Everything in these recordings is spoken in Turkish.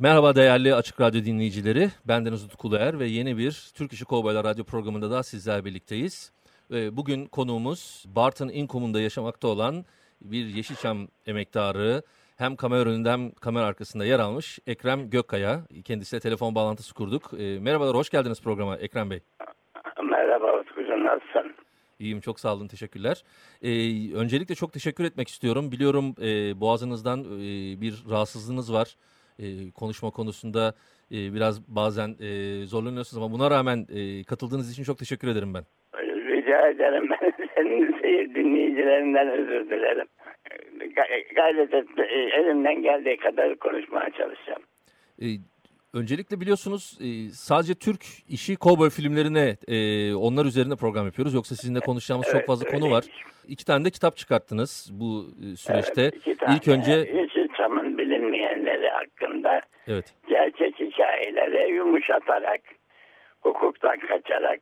Merhaba değerli Açık Radyo dinleyicileri. Bendeniz Utku Uluer ve yeni bir Türk İşi Kovboylar Radyo programında da sizler birlikteyiz. Bugün konuğumuz Barton Income'unda yaşamakta olan bir Yeşilçam emektarı. Hem kamera önünde hem kamera arkasında yer almış Ekrem Gökkaya. Kendisiyle telefon bağlantısı kurduk. Merhabalar, hoş geldiniz programa Ekrem Bey. Merhaba Utkucuğum, nasılsın? İyiyim, çok sağ olun, teşekkürler. Ee, öncelikle çok teşekkür etmek istiyorum. Biliyorum e, boğazınızdan e, bir rahatsızlığınız var. E, konuşma konusunda e, biraz bazen e, zorlanıyorsunuz ama buna rağmen e, katıldığınız için çok teşekkür ederim ben. Rica ederim. Ben senin dinleyicilerinden özür dilerim. Gayret et, elimden geldiği kadar konuşmaya çalışacağım. E, öncelikle biliyorsunuz e, sadece Türk işi kovboy filmlerine e, onlar üzerine program yapıyoruz. Yoksa sizinle konuşacağımız Evet, çok fazla konu var. İki tane de kitap çıkarttınız bu e, süreçte. Evet, İlk önce Yeşilçam'ın bilinmeyenleri hakkında evet gerçek hikayeleri yumuşatarak, hukuktan kaçarak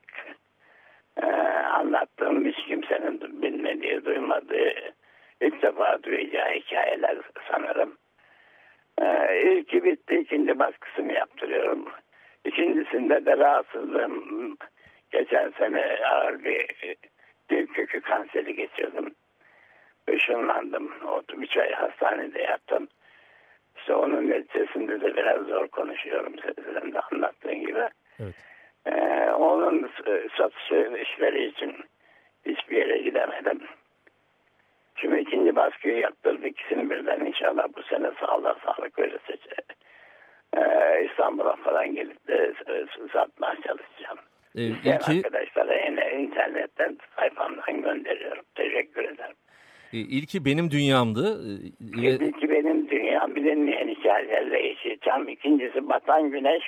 e, anlattığım hiç kimsenin bilmediği, duymadığı, ilk defa duyacağı hikayeler sanırım. E, ilki bitti, ikinci baskısını yaptırıyorum. İkincisinde de rahatsızlığım, geçen sene ağır bir dil kökü kanseri geçirdim. Işınlandım. O üç ay hastanede yattım. İşte onun neticesinde de biraz zor konuşuyorum sizden de anlattığın gibi. evet. Ee, onun satışı işleri için hiçbir yere gidemedim. Şimdi ikinci baskıyı yaptırdık ikisini birden inşallah bu sene sağlığa sağlık verirse e, İstanbul'a falan gelip de e, satmaya çalışacağım. E, İsteyen ilki arkadaşlara yine internetten sayfamdan gönderiyorum. Teşekkür ederim. e, ilki benim dünyamdı. E, e, Tabii ki benim dünya bilinmeyen hikayelerle yaşayacağım. İkincisi batan güneş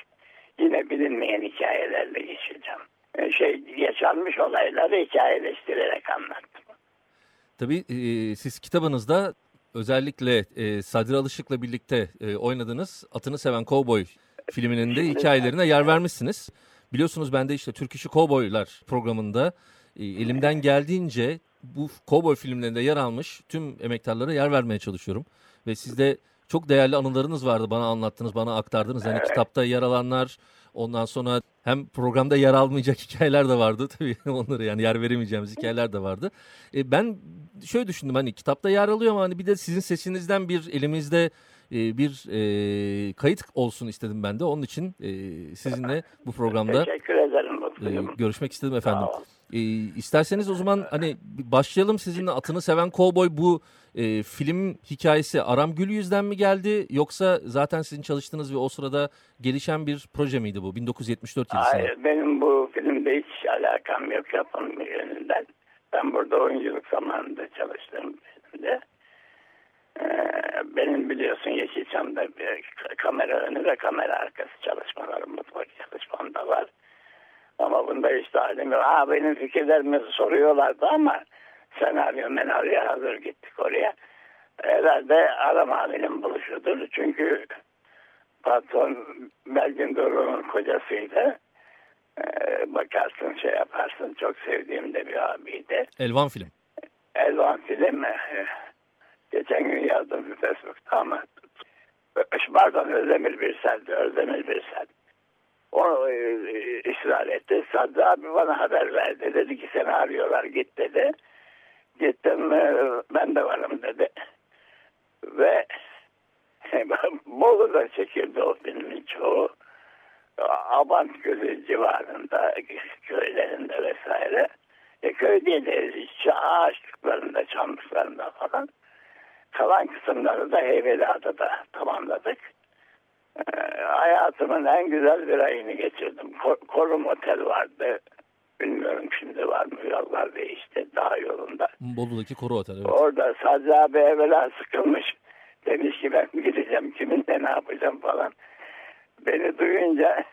yine bilinmeyen hikayelerle yaşayacağım. Ee, Şey yaşanmış olayları hikayeleştirerek anlattım. Tabii e, siz kitabınızda özellikle e, Sadri Alışık'la birlikte e, oynadığınız Atını Seven Kovboy filminin de hikayelerine yer vermişsiniz. Biliyorsunuz ben de işte Türk İşi Kovboylar programında e, elimden geldiğince bu kovboy filmlerinde yer almış tüm emektarlara yer vermeye çalışıyorum. Ve sizde çok değerli anılarınız vardı bana anlattınız, bana aktardınız. Hani kitapta yer alanlar, ondan sonra hem programda yer almayacak hikayeler de vardı tabii onları yani yer veremeyeceğimiz hikayeler de vardı. E, ben şöyle düşündüm hani kitapta yer alıyor ama hani bir de sizin sesinizden bir elimizde e, bir e, kayıt olsun istedim ben de. Onun için e, sizinle bu programda Teşekkür ederim e, görüşmek istedim efendim. Sağ ol. E, isterseniz o zaman hani başlayalım sizinle Atını Seven Kovboy bu e, film hikayesi Aram Gül yüzden mi geldi yoksa zaten sizin çalıştığınız ve o sırada gelişen bir proje miydi bu 1974 yılında? Hayır benim bu filmde hiç alakam yok yapım yönünden. Ben burada oyunculuk zamanında çalıştım filmde. Ee, benim biliyorsun Yeşilçam'da bir kamera önü ve kamera arkası çalışmalarım, mutfak çalışmam da var. Ama bunda hiç halim yok. Ha, benim fikirlerimi soruyorlardı ama senaryo menaryo hazır gittik oraya. Herhalde Aram abinin buluşudur. Çünkü patron Belgin Doruk'un kocasıydı. Ee, bakarsın şey yaparsın. Çok sevdiğim de bir abiydi. Elvan film. Elvan film mi? Geçen gün yazdım Facebook'ta ama pardon Özdemir Birsel'di. Özdemir Birsel. O e, ısrar etti. Sadri abi bana haber verdi. Dedi ki seni arıyorlar git dedi. Gittim e, ben de varım dedi. Ve Bolu'da çekildi o filmin çoğu. Abant Gölü civarında, köylerinde vesaire. E, köy değil de işte ağaçlıklarında, çamlıklarında falan. Kalan kısımları da Heybeliada'da tamamladık. E, hayatımın en güzel bir ayını geçirdim. Ko- Korum Otel vardı. Bilmiyorum şimdi var mı yollar değişti daha yolunda. Bolu'daki Koru Otel. Evet. Orada Sadri abi evvela sıkılmış. Demiş ki ben gideceğim kiminle ne yapacağım falan. Beni duyunca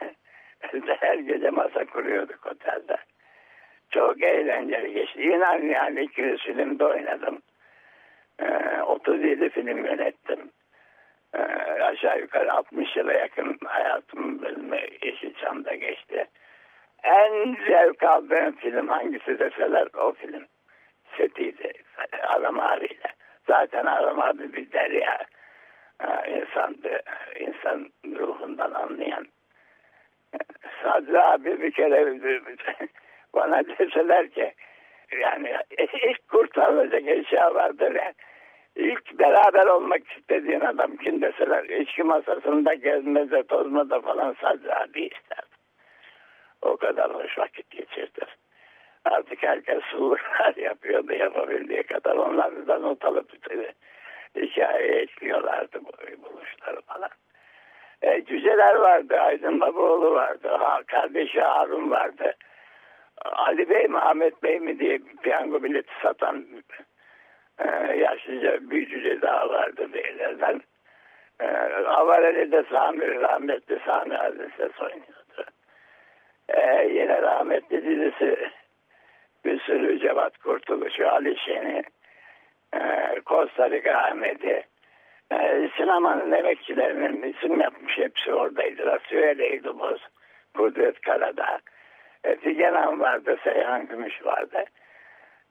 her gece masa kuruyorduk otelde. Çok eğlenceli geçti. İnan yani 200 filmde oynadım. Ee, 37 film yönettim. Ee, aşağı yukarı 60 yıla yakın hayatım bölümü Yeşilçam'da geçti. En zevk aldığım film hangisi deseler o film setiydi. Aram abiyle. Zaten Aram abi bir derya e, insandı. İnsan ruhundan anlayan. Sadri abi bir kere bana deseler ki yani ilk kurtarılacak eşya vardır ya. İlk beraber olmak istediğin adam kim deseler içki masasında gezmede tozmada falan Sadri abi isterdim. O kadar hoş vakit geçirdi. Artık herkes suluklar yapıyordu yapabildiği kadar. Onlar da not alıp hikaye ekliyorlardı bu buluşları falan. E, cüceler vardı, Aydın Babaoğlu vardı, ha, kardeşi Harun vardı. Ali Bey mi, Ahmet Bey mi diye piyango bileti satan e, yaşlıca bir cüce daha vardı beylerden. E, Avareli'de Sami, rahmetli Sami Aziz ses oynuyordu. E, yine rahmetli dizisi bir sürü Cevat Kurtuluş'u, Ali Şen'i, e, Costa Rica Ahmet'i, e, sinemanın emekçilerinin isim yapmış hepsi oradaydı. Süheyl Boz, Kudret Karadağ, e, Figen vardı, Seyhan Gümüş vardı.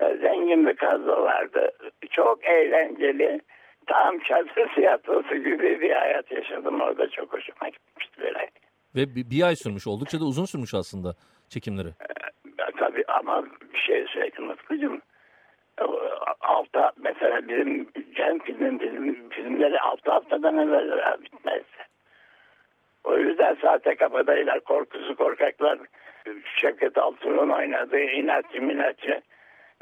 E, zengin bir kadro vardı. Çok eğlenceli. Tam çadır tiyatrosu gibi bir hayat yaşadım orada. Çok hoşuma gitmişti böyle. Ve bir, bir ay sürmüş. Oldukça da uzun sürmüş aslında çekimleri. E, tabii ama bir şey söyleyeyim Mutlucuğum. Altı, mesela bizim Cem filmin bizim filmleri altı haftadan evvel bitmez. O yüzden sahte kabadayılar, korkusu korkaklar, Şevket Altın'ın oynadığı inatçı minatçı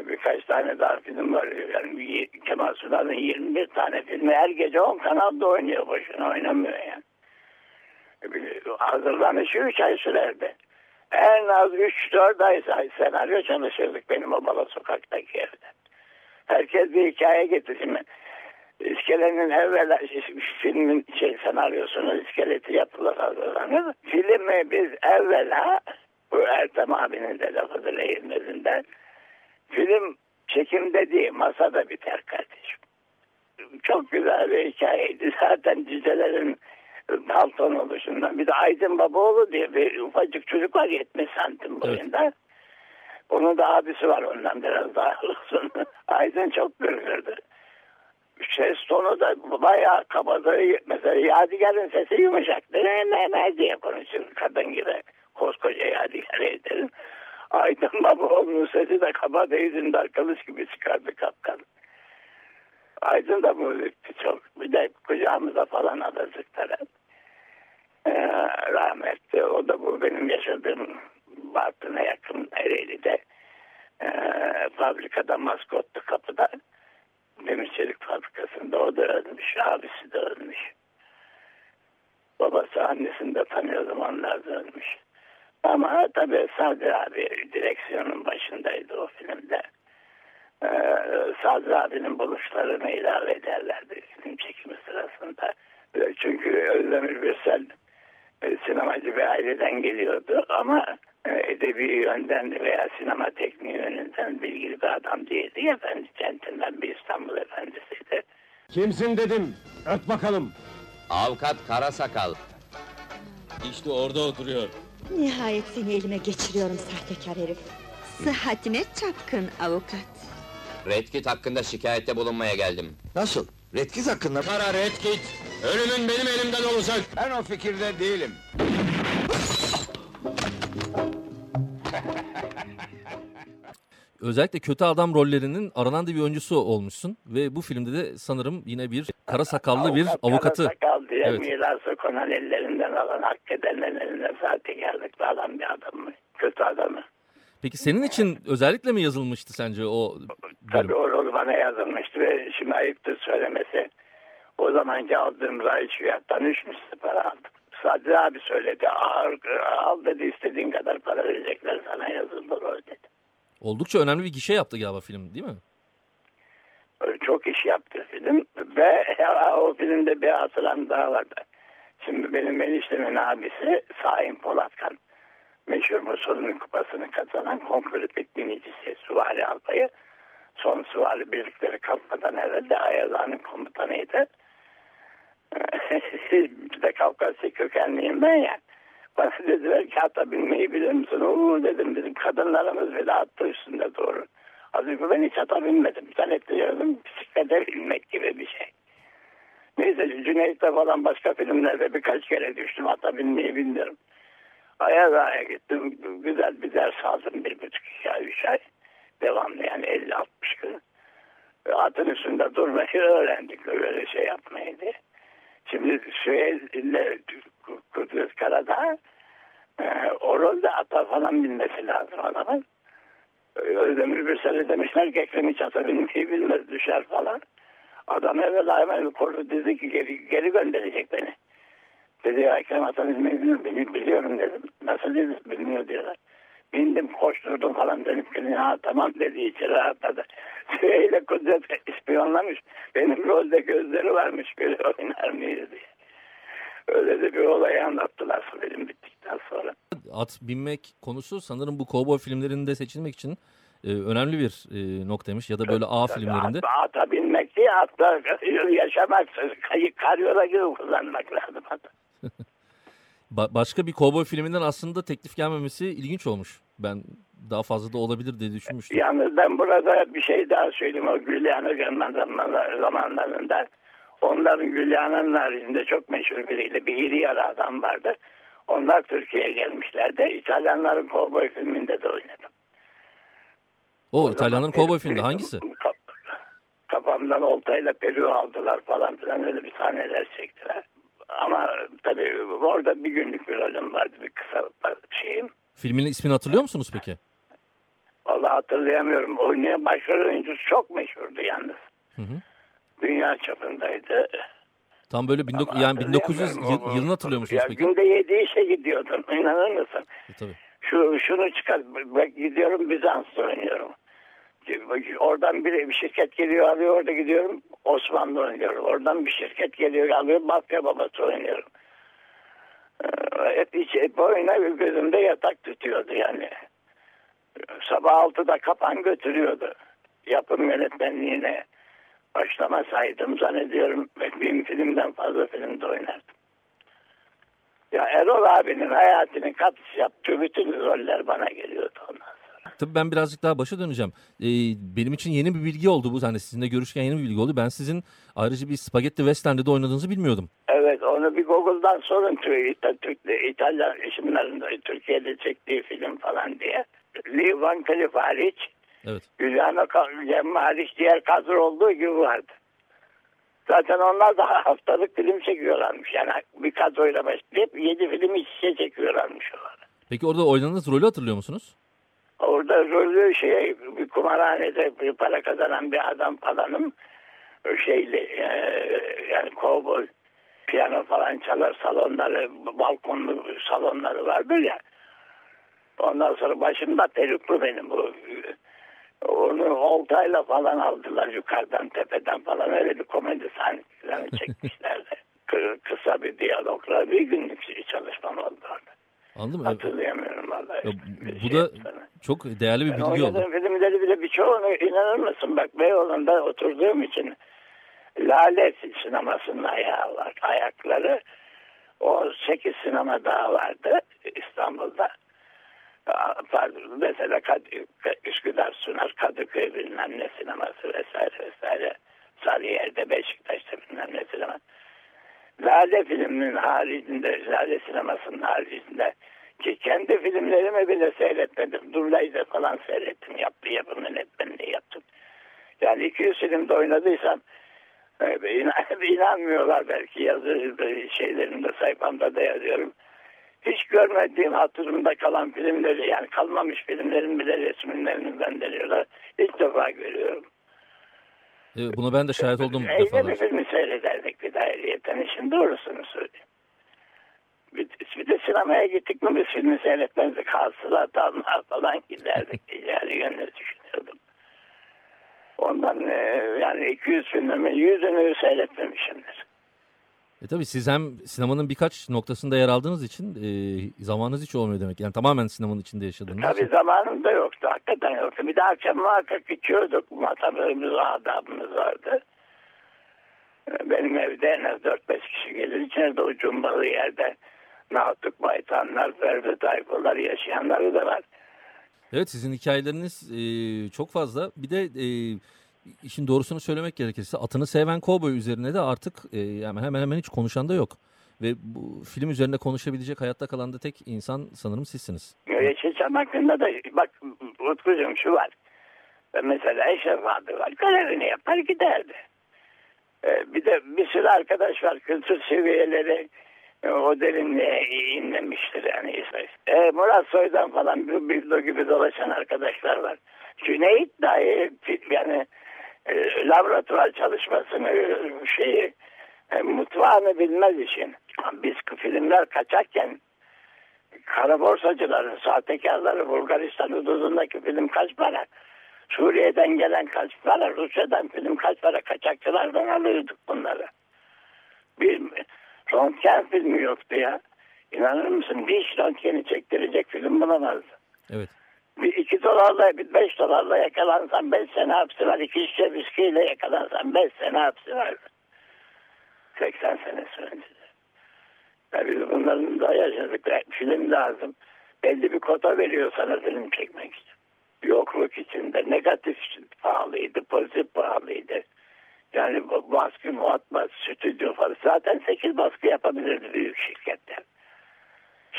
birkaç tane daha film var. Yani Kemal Sunal'ın 21 tane filmi her gece 10 kanalda oynuyor. Boşuna oynamıyor yani. Hazırlanışı 3 ay sürerdi. En az 3-4 ay senaryo çalışırdık benim o Bala Sokak'taki evde. Herkes bir hikaye getirsin. İskelenin evvela filmin şey senaryosunu iskeleti yapılır hazırlanır. Filmi biz evvela bu Ertem abinin de lafı değirmezinden film çekimde değil masada biter kardeşim. Çok güzel bir hikayeydi. Zaten cücelerin Dalton oluşundan. Bir de Aydın Babaoğlu diye bir ufacık çocuk var 70 santim boyunda. Evet. Onun da abisi var ondan biraz daha uzun. Aydın çok gırgırdı. Ses tonu da bayağı kabadı. Mesela Yadigar'ın sesi yumuşaktı. Ne ne ne diye konuşur kadın gibi. Koskoca Yadigar ederim. Aydın Babaoğlu'nun sesi de kabada yüzünden kılıç gibi çıkardı kapkan. Aydın da müzikti çok. Bir de kucağımıza falan alırdık taraf. Ee, rahmetli. O da bu benim yaşadığım Bartın'a yakın Ereğli'de e, fabrikada maskottu kapıda. Demir çelik fabrikasında o da ölmüş. Abisi de ölmüş. Babası annesini de tanıyordum onlar da ölmüş. Ama tabii Sadri abi direksiyonun başındaydı o filmde. Ee, Sadri abinin buluşlarını ilave ederlerdi film çekimi sırasında. Çünkü Özdemir Gürsel e, sinemacı bir aileden geliyordu ama e, edebi yönden veya sinema tekniği yönünden bilgili bir adam değildi. Efendi centilmen bir İstanbul efendisiydi. Kimsin dedim. Öt bakalım. Avukat Karasakal. İşte orada oturuyor. Nihayet seni elime geçiriyorum sahtekar herif. Sıhhatine çapkın avukat. Redkit hakkında şikayette bulunmaya geldim. Nasıl? Redkit hakkında mı? Kara Redkit. Ölümün benim elimden olacak. Ben o fikirde değilim. Özellikle kötü adam rollerinin aranan bir oyuncusu olmuşsun ve bu filmde de sanırım yine bir kara sakallı bir avukatı. Kara sakal diye Evet. mirası konan ellerinden alan, hak edenlerin elinden sahtekarlıkla alan bir adam mı? Kötü adamı. Peki senin için özellikle mi yazılmıştı sence o Tabii o rol bana yazılmıştı ve şimdi ayıptır söylemesi. O zamanki aldığım rayiç fiyattan üç misli para aldım. Sadri abi söyledi. Ağır, al dedi istediğin kadar para verecekler sana yazıldı rol Oldukça önemli bir gişe yaptı galiba film değil mi? Çok iş yaptı film ve o filmde bir hatıram daha vardı. Şimdi benim eniştemin abisi Saim Polatkan. Meşhur Musul'un kupasını kazanan konkuripik binicisi Süvari Albayı. Son Süvari birlikleri kalkmadan evvel de Ayazağ'ın komutanıydı. bir de Kafkasya kökenliyim ben ya. Bana dediler ki ata binmeyi bilir misin? Oo dedim bizim kadınlarımız bile attı üstünde doğru. Halbuki ben hiç ata binmedim. Zannettiriyorum bisiklete binmek gibi bir şey. Neyse Cüneyt'te falan başka filmlerde birkaç kere düştüm. Ata binmeyi bilmiyorum. Ayazağ'a gittim. Güzel bir ders aldım. Bir buçuk iki ay, üç ay. Devamlı yani 50-60 gün. Atın üstünde durmayı öğrendik. Böyle şey yapmayı diye. Şimdi Süheyl'le Kudret Karadağ e, o rolde ata falan bilmesi lazım adamın. Özdemir Gürsel'e demişler ki Ekrem hiç ata binmeyi bilmez düşer falan. Adam evvel hemen korku dedi ki geri, geri gönderecek beni. Dedi ya Ekrem ata binmeyi biliyor? Biliyorum dedim. Nasıl dedi bilmiyor diyorlar. Bindim koşturdum falan dönüp gelin. Ha tamam dedi içeri rahatladı. Süheyl'le Kudret ispiyonlamış. Benim rolde gözleri varmış böyle oynar mıydı diye. Öyle de bir olayı anlattılar film bittikten sonra. At binmek konusu sanırım bu kovboy filmlerinde seçilmek için e, önemli bir e, noktaymış ya da böyle A filmlerinde. Ata, ata binmek değil, atla yaşamak, karyola gibi kullanmak lazım. Ba- başka bir kovboy filminden aslında teklif gelmemesi ilginç olmuş. Ben daha fazla da olabilir diye düşünmüştüm. Yalnız ben burada bir şey daha söyleyeyim. O Gülyana Gönmen zamanlarında onların Gülyana'nın haricinde çok meşhur biriyle bir iri yarı adam vardı. Onlar Türkiye'ye gelmişlerdi. İtalyanların kovboy filminde de oynadım. O İtalyanların kovboy filminde hangisi? Kafamdan oltayla peruğu aldılar falan filan öyle bir sahneler çektiler. Ama tabii orada bir günlük bir rolüm vardı bir kısa şeyim. Filmin ismini hatırlıyor musunuz peki? Vallahi hatırlayamıyorum. Oynayan başrol oyuncusu çok meşhurdu yalnız. Hı hı. Dünya çapındaydı. Tam böyle 19, Ama yani 1900 hatırlayamıyorum. yıl- yılını hatırlıyor musunuz Ya peki? günde yedi işe gidiyordum. İnanır mısın? E, tabii. Şu, şunu çıkar. Bak gidiyorum Bizans'ta oynuyorum. Oradan bir, bir şirket geliyor alıyor orada gidiyorum Osmanlı oynuyorum. Oradan bir şirket geliyor alıyor mafya babası oynuyorum. Ee, Hep, hiç, hep oyuna gözümde yatak tutuyordu yani. Sabah altıda kapan götürüyordu. Yapım yönetmenliğine başlamasaydım zannediyorum bin filmden fazla filmde oynardım. Ya Erol abinin hayatını katışı yaptığı bütün roller bana geliyordu ondan sonra. Tabii ben birazcık daha başa döneceğim. Ee, benim için yeni bir bilgi oldu bu. Hani sizinle görüşken yeni bir bilgi oldu. Ben sizin ayrıca bir spagetti western'de de oynadığınızı bilmiyordum. Evet onu bir Google'dan sorun Türk, Türk, İtalyan isimlerinde Türkiye'de çektiği film falan diye. Lee Van Cleef hariç, Evet. Gülyana Cem hariç diğer kadro olduğu gibi vardı. Zaten onlar da haftalık film çekiyorlarmış. Yani bir kadroyla başlayıp yedi film iç içe çekiyorlarmış onlar. Peki orada oynadığınız rolü hatırlıyor musunuz? Orada rolü şey bir kumarhanede bir para kazanan bir adam falanım. Şeyli e, yani kovboy piyano falan çalar salonları balkonlu salonları vardır ya. Ondan sonra başımda peruklu benim bu. Onu oltayla falan aldılar yukarıdan tepeden falan öyle bir komedi sahnesi çekmişlerdi. Kı- Kısa bir diyalogla bir günlük çalışmam oldu orada. Anladın mı? Hatırlayamıyorum vallahi. Ya, Bir bu şey da sana. çok değerli bir Ben bilgi oldu. filmleri bile birçoğunu inanır mısın? Bak Beyoğlu'nda oturduğum için Lale sinemasının ayağı var. Ayakları. O sekiz sinema daha vardı İstanbul'da. Mesela Kad- Üsküdar Sunar, Kadıköy bilmem ne sineması vesaire vesaire. Sarıyer'de, Beşiktaş'ta bilmem ne sinema. Lale filminin haricinde, Lale sinemasının haricinde ki kendi filmlerimi bile seyretmedim. Dublajda falan seyrettim. Yaptı yapım yönetmenliği yaptım. Yani 200 filmde oynadıysam e, inan- inanmıyorlar belki yazı şeylerimde sayfamda da yazıyorum. Hiç görmediğim hatırımda kalan filmleri yani kalmamış filmlerin bile resimlerini gönderiyorlar. İlk defa görüyorum. Evet, buna ben de şahit oldum Eyle bir filmi seyrederdik bir dairiyeten işin doğrusunu söyleyeyim. Bir, bir de sinemaya gittik mi biz filmi seyretmezdik. Hasılatanlar falan giderdik. Yani yönünü düşünüyordum. Ondan e, yani 200 filmin 100'ünü seyretmemişimdir. E tabii siz hem sinemanın birkaç noktasında yer aldığınız için e, zamanınız hiç olmuyor demek. Yani tamamen sinemanın içinde yaşadığınız Tabii için. zamanım da yoktu. Hakikaten yoktu. Bir de akşam muhakkak içiyorduk. Matabımız, adabımız vardı. Ee, Benim evde en az 4-5 kişi gelir. İçeride o cumbalı yerde Natık Baytanlar, Ferdi Tayfurlar yaşayanları da var. Evet sizin hikayeleriniz e, çok fazla. Bir de e, işin doğrusunu söylemek gerekirse atını seven kovboy üzerine de artık e, hemen hemen hiç konuşan da yok. Ve bu film üzerinde konuşabilecek hayatta kalan da tek insan sanırım sizsiniz. Yeşilçam hakkında da bak Utkucuğum şu var. Mesela Eşref abi var. Görevini yapar giderdi. Ee, bir de bir sürü arkadaş var. Kültür seviyeleri e, o derinliğe inmemiştir yani. Murat Soy'dan falan bir bildo gibi dolaşan arkadaşlar var. Cüneyt dahi yani e, laboratuvar çalışmasını şeyi e, mutfağını bilmez için. Biz filmler kaçarken kara borsacıların, sahtekarları Bulgaristan hududundaki film kaç para? Suriye'den gelen kaç para? Rusya'dan film kaç para? Kaçakçılardan alıyorduk bunları. Bir röntgen filmi yoktu ya. İnanır mısın? Bir iş röntgeni çektirecek film bulamazdı. Evet. Bir iki dolarla, bir beş dolarla yakalansan beş sene hapsi var. İki şişe viskiyle yakalansan beş sene hapsi var. 80 senesi önce. Ya biz bunların da yaşadık. Film lazım. Belli bir kota veriyor sana film çekmek için. Yokluk içinde negatif pahalıydı, pozitif pahalıydı. Yani bu baskı muhatma, stüdyo falan. Zaten 8 baskı yapabilirdi büyük şirketler.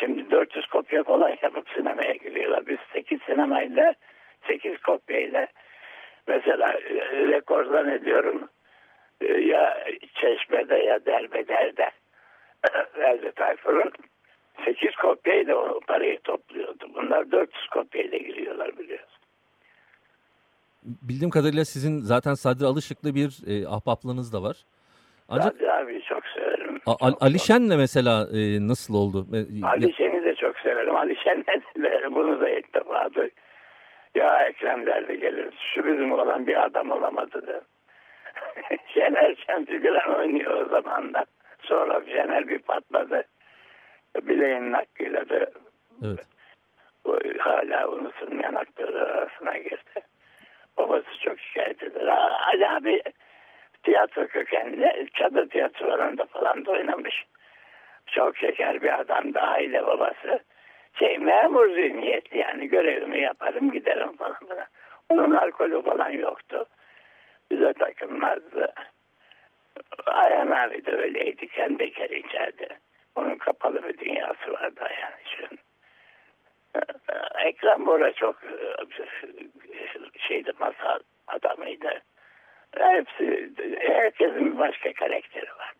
Şimdi 400 kopya falan yapıp sinemaya giriyorlar. Biz 8 sinemayla, 8 kopyayla mesela e, rekor zannediyorum e, ya Çeşme'de ya Derbeder'de Verdi Tayfur'un 8 kopyayla o parayı topluyordu. Bunlar 400 kopyayla giriyorlar biliyorsun. Bildiğim kadarıyla sizin zaten Sadri Alışık'la bir e, ahbaplığınız da var. Ancak Hadi abi çok. A- Al- Ali Şen'le mesela e, nasıl oldu? E, Ali Şen'i de çok severim. Ali Şen de bunu da ilk defa Ya Ekrem derdi gelir. Şu bizim olan bir adam olamadı da. Şener Şen figüran oynuyor o zaman da. Sonra Şener bir patladı. Bileğinin hakkıyla da Evet. o hala unutulmayan aktörler arasına girdi. Babası çok şikayet eder. Ali abi tiyatro kökenli çadır tiyatrolarında falan da oynamış. Çok şeker bir adam da aile babası. Şey memur zihniyetli yani görevimi yaparım giderim falan filan. Onun alkolü falan yoktu. Bize takılmazdı. Ayhan abi de öyleydi. Kendi bekar içeride. Onun kapalı bir dünyası vardı Ayhan için. Ekrem Bora çok e, şeydi masal adamıydı. Hepsi, herkesin başka karakteri var.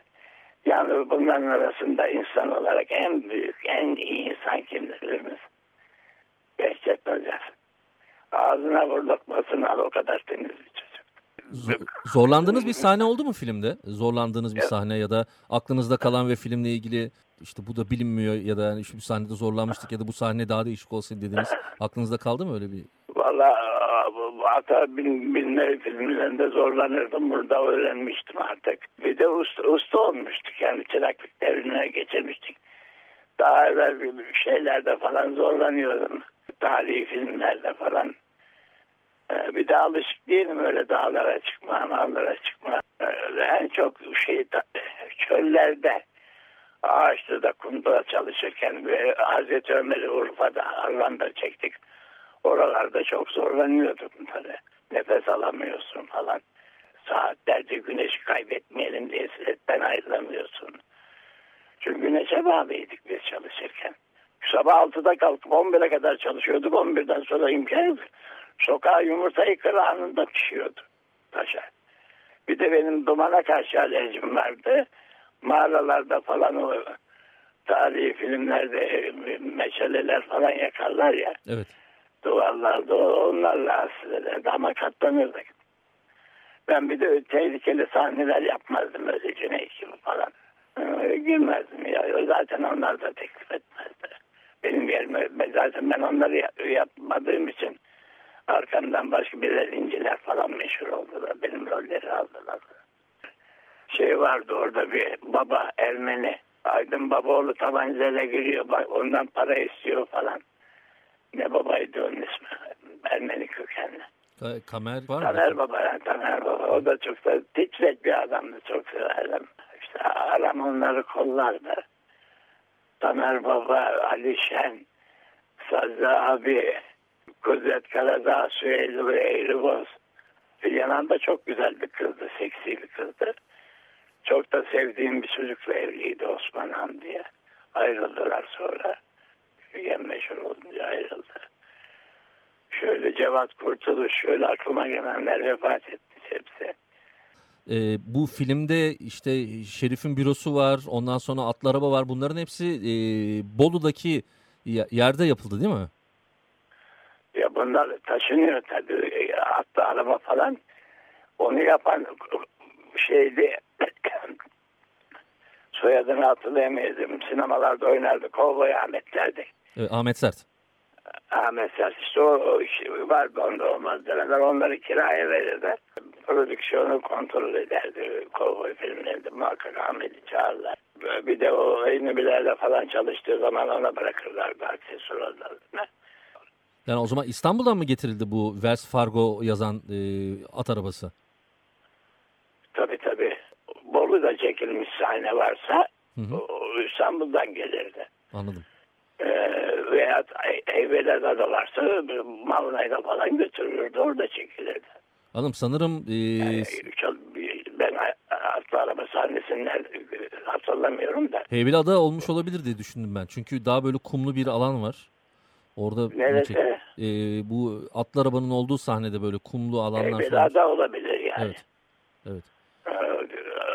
Yani bunların arasında insan olarak en büyük, en iyi insan misin? Behçet Özer. Ağzına vur lokmasını al o kadar temiz bir çocuk. Zo- zorlandığınız bir sahne oldu mu filmde? Zorlandığınız bir Evet. sahne ya da aklınızda kalan ve filmle ilgili işte bu da bilinmiyor ya da yani şu bir sahnede zorlanmıştık ya da bu sahne daha değişik olsaydı dediğiniz aklınızda kaldı mı öyle bir? Valla hatta bin, binleri filmlerinde zorlanırdım. Burada öğrenmiştim artık. Bir de usta, usta olmuştuk. Yani çıraklık devrine geçirmiştik. Daha evvel bir şeylerde falan zorlanıyordum. Tarihi filmlerde falan. Ee, Bir de alışık değilim öyle dağlara çıkma, dağlara çıkma. En çok şey çöllerde, ağaçta da kumda çalışırken ve Hazreti Ömer'i Urfa'da, Arvan'da çektik. Oralarda çok zorlanıyordum tabii. Nefes alamıyorsun falan. Saatlerce güneşi kaybetmeyelim diye setten ayrılamıyorsun. Çünkü güneşe bağlıydık biz çalışırken. Sabah 6'da kalkıp 11'e kadar çalışıyorduk. 11'den sonra imkan yok. Sokağa yumurtayı kır anında pişiyordu taşa. Bir de benim dumana karşı alerjim vardı. Mağaralarda falan o tarihi filmlerde e, meşaleler falan yakarlar ya. Evet. Duvarlarda onlarla ederdi ama katlanırdık. Ben bir de tehlikeli sahneler yapmazdım öyle Cüneyt gibi falan. Girmezdim ya. Zaten onlar da teklif etmezdi. Benim yerime zaten ben onları ya- yapmadığım için arkamdan başka birer inciler falan meşhur oldular. Benim rolleri aldılar. Şey vardı orada bir baba Ermeni. Aydın Babaoğlu tabancayla giriyor. Ondan para istiyor falan. Ne babaydı onun ismi? Ermeni kökenli. Ka- Kamer var mı? Taner Baba, yani Taner Baba. O da çok da titrek bir adamdı. Çok severdim. İşte aram onları kollardı. Taner Baba, Ali Şen, Sazı abi, Kudret Karadağ, Süheyli ve Eğriboz. Hülyanan da çok güzel bir kızdı, seksi bir kızdı. Çok da sevdiğim bir çocukla evliydi Osman Han diye. Ayrıldılar sonra. Hülyan meşhur olunca ayrıldı. Şöyle Cevat Kurtuluş, şöyle aklıma gelenler vefat etmiş hepsi. Ee, bu filmde işte Şerif'in bürosu var, ondan sonra atlı araba var. Bunların hepsi e, Bolu'daki yerde yapıldı değil mi? Ya bunlar taşınıyor tabii. Hatta araba falan. Onu yapan şeydi. Soyadını hatırlayamadım. Sinemalarda oynardı. Kovboy Ahmetlerdi. Ee, Ahmet Sert. Ahmet Sert işte o, o iş vardı onda olmaz demezler. Onları kiraya verirler. Prodüksiyonu kontrol ederdi. Kovboy filmlerinde muhakkak Ahmet'i çağırırlar. Bir de o ünlülerle falan çalıştığı zaman ona bırakırlardı aksesuarlarını. Yani o zaman İstanbul'dan mı getirildi bu Vers Fargo yazan e, at arabası? Tabii tabii. Bolu'da çekilmiş sahne varsa Hı hı. o İstanbul'dan gelirdi. Anladım. Ee, veya Heybeliada'da da varsa Malnay'da falan götürülürdü. Orada çekilirdi. Hanım sanırım e, Ee, çok- ben atlı araba sahnesini hatırlamıyorum da. Heybeliada olmuş olabilir diye düşündüm ben. Çünkü daha böyle kumlu bir alan var. Orada Neresi? çek- e, bu atlı arabanın olduğu sahnede böyle kumlu alanlar. Heybeliada olabilir yani. Evet. Evet.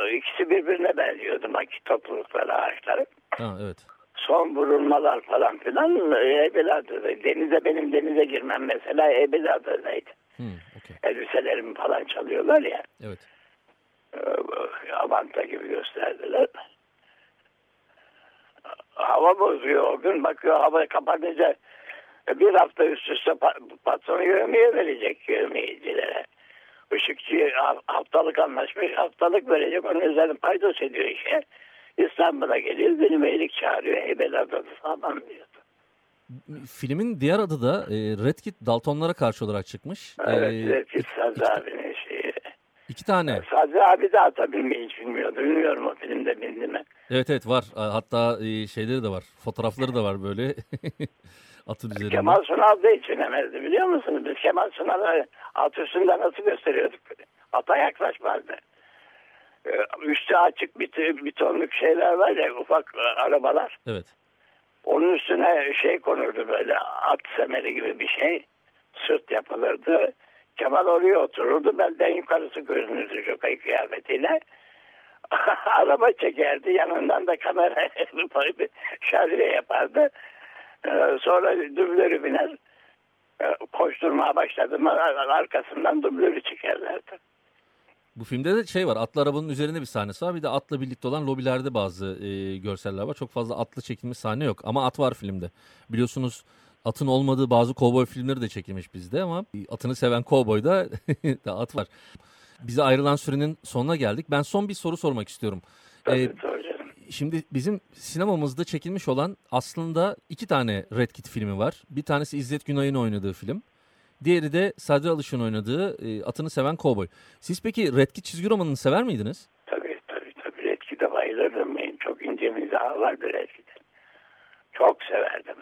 Ee, ikisi birbirine benziyordu maki toplulukları ağaçları. Ha, evet. Son vurulmalar falan filan Heybeliada'da. Denize benim denize girmem mesela Heybeliada'daydı. Hmm, okey. Elbiselerimi falan çalıyorlar ya. Evet. Ee, Avanta gibi gösterdiler. Hava bozuyor o gün. Bakıyor hava kapatınca bir hafta üst üste pa- patronu yövmeye verecek yövmeyicilere. Işıkçı ha- haftalık anlaşmış. Haftalık verecek. Onun üzerine paydos ediyor işe. İstanbul'a geliyor. Benim iyilik çağırıyor. Heybeliada'da falan diyor. Filmin diğer adı da e, Red Kit Daltonlara karşı olarak çıkmış. Evet, E, evet, iki, Sazı abinin şeyi. iki tane. Sazı abi de atabilmeyi hiç bilmiyordu. Bilmiyorum o filmde bildi mi? Evet evet var. Hatta e, şeyleri de var. Fotoğrafları da var böyle. Atın üzerinde. Kemal Sunal da hiç inemezdi biliyor musunuz? Biz Kemal Sunal'ı at üstünde nasıl gösteriyorduk? Ata yaklaşmazdı. Ee, Üstü açık bir, bir tonluk şeyler var ya ufak e, arabalar. Evet. Onun üstüne şey konurdu böyle at semeri gibi bir şey. Sırt yapılırdı. Kemal oraya otururdu. Belden yukarısı görünürdü jokay kıyafetiyle. Araba çekerdi. Yanından da kamera şarjı yapardı. Ee, sonra dublörü biner. Ee, Koşturmaya başladı mı arkasından dublörü çekerlerdi. Bu filmde de şey var. Atlı arabanın üzerinde bir sahnesi var. Bir de atla birlikte olan lobilerde bazı e, görseller var. Çok fazla atlı çekilmiş sahne yok. Ama at var filmde. Biliyorsunuz atın olmadığı bazı kovboy filmleri de çekilmiş bizde ama atını seven kovboyda da at var. Bize ayrılan sürenin sonuna geldik. Ben son bir soru sormak istiyorum. Tabii, Ee, tabii canım. Şimdi bizim sinemamızda çekilmiş olan aslında iki tane Red Kit filmi var. Bir tanesi İzzet Günay'ın oynadığı film. Diğeri de Sadri Alış'ın oynadığı e, Atını Seven Kovboy. Siz peki Red Kit çizgi romanını sever miydiniz? Tabii tabii tabii. Redkit'e bayılırdım ben. Çok ince mizahı vardı Redkit'in. Çok severdim.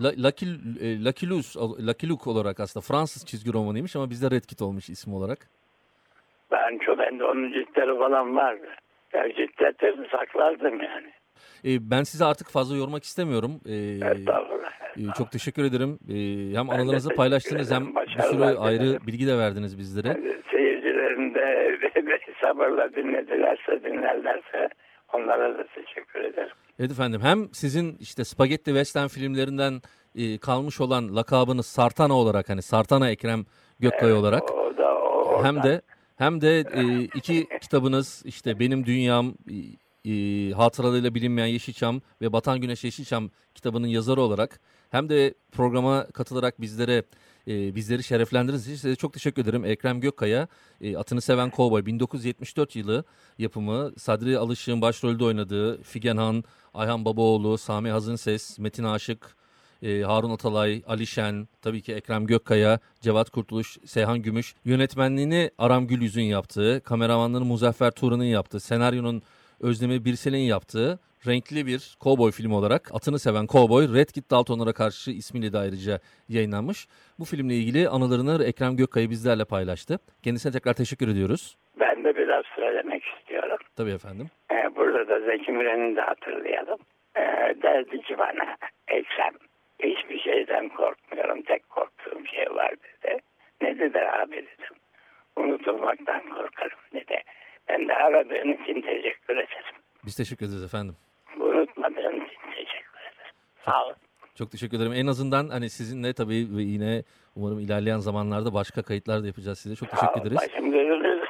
Lucky, e, Lucky, Luke, olarak aslında Fransız çizgi romanıymış ama bizde Red Kit olmuş isim olarak. Ben çok bende onun ciltleri falan vardı. Ya ciltleri saklardım yani. E, ben sizi artık fazla yormak istemiyorum. E, Estağfurullah. e, çok teşekkür ederim. E, hem de anılarınızı paylaştınız hem bir sürü Başarılar ayrı dilerim. bilgi de verdiniz bizlere. Seyircilerin de sabırla dinledilerse dinlerlerse onlara da teşekkür ederim. Evet efendim hem sizin işte spagetti western filmlerinden e, kalmış olan lakabınız Sartana olarak hani Sartana Ekrem Gökkaya olarak O da o, hem de hem de e, iki kitabınız işte Benim Dünyam e, hatıralarıyla bilinmeyen Yeşilçam ve Batan Güneş Yeşilçam kitabının yazarı olarak hem de programa katılarak bizlere e, bizleri şereflendirdiğiniz için size çok teşekkür ederim. Ekrem Gökkaya, e, Atını Seven Kovboy 1974 yılı yapımı Sadri Alışık'ın başrolde oynadığı Figen Han, Ayhan Babaoğlu, Sami Hazınses, Metin Aşık, e, Harun Atalay, Ali Şen, tabii ki Ekrem Gökkaya, Cevat Kurtuluş, Seyhan Gümüş. Yönetmenliğini Aram Gülyüz'ün yaptığı, kameramanlığını Muzaffer Turan'ın yaptığı, senaryonun Özdemir Birsel'in yaptığı renkli bir kovboy filmi olarak Atını Seven Kovboy Red Kit Daltonlara karşı ismiyle de ayrıca yayınlanmış. Bu filmle ilgili anılarını Ekrem Gökkaya bizlerle paylaştı. Kendisine tekrar teşekkür ediyoruz. Ben de biraz söylemek istiyorum. Tabii efendim. Ee, burada da Zeki Müren'i de hatırlayalım. Ee, derdi ki bana Ekrem hiçbir şeyden korkmuyorum. Tek korktuğum şey var dedi. Ne dedi abi dedim. Unutulmaktan korkarım dedi. Ben de aradığın için teşekkür ederim. Biz teşekkür ederiz efendim. Unutmadığın için teşekkür ederim. Sağ olun. Çok teşekkür ederim. En azından hani sizinle tabii ve yine umarım ilerleyen zamanlarda başka kayıtlar da yapacağız size. Çok Sağ teşekkür ederiz. Başım gözünüzde.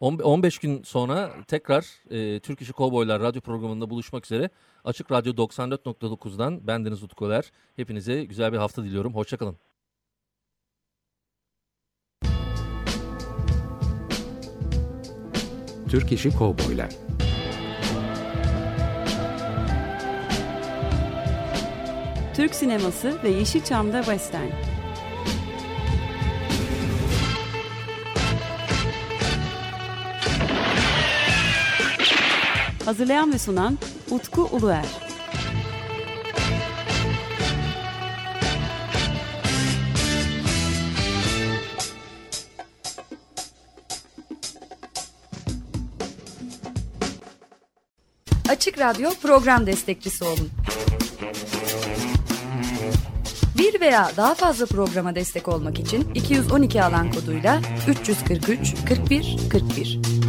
On- 15 gün sonra tekrar e, Türk İşi Kovboylar radyo programında buluşmak üzere. Açık Radyo 94.9'dan bendeniz Utku Öler. Hepinize güzel bir hafta diliyorum. Hoşçakalın. Türk İşi Kovboylar Türk sineması ve Yeşilçam'da Western. Hazırlayan ve sunan Utku Uluer. Açık Radyo program destekçisi olun. Bir veya daha fazla programa destek olmak için 212 alan koduyla 343 41 41.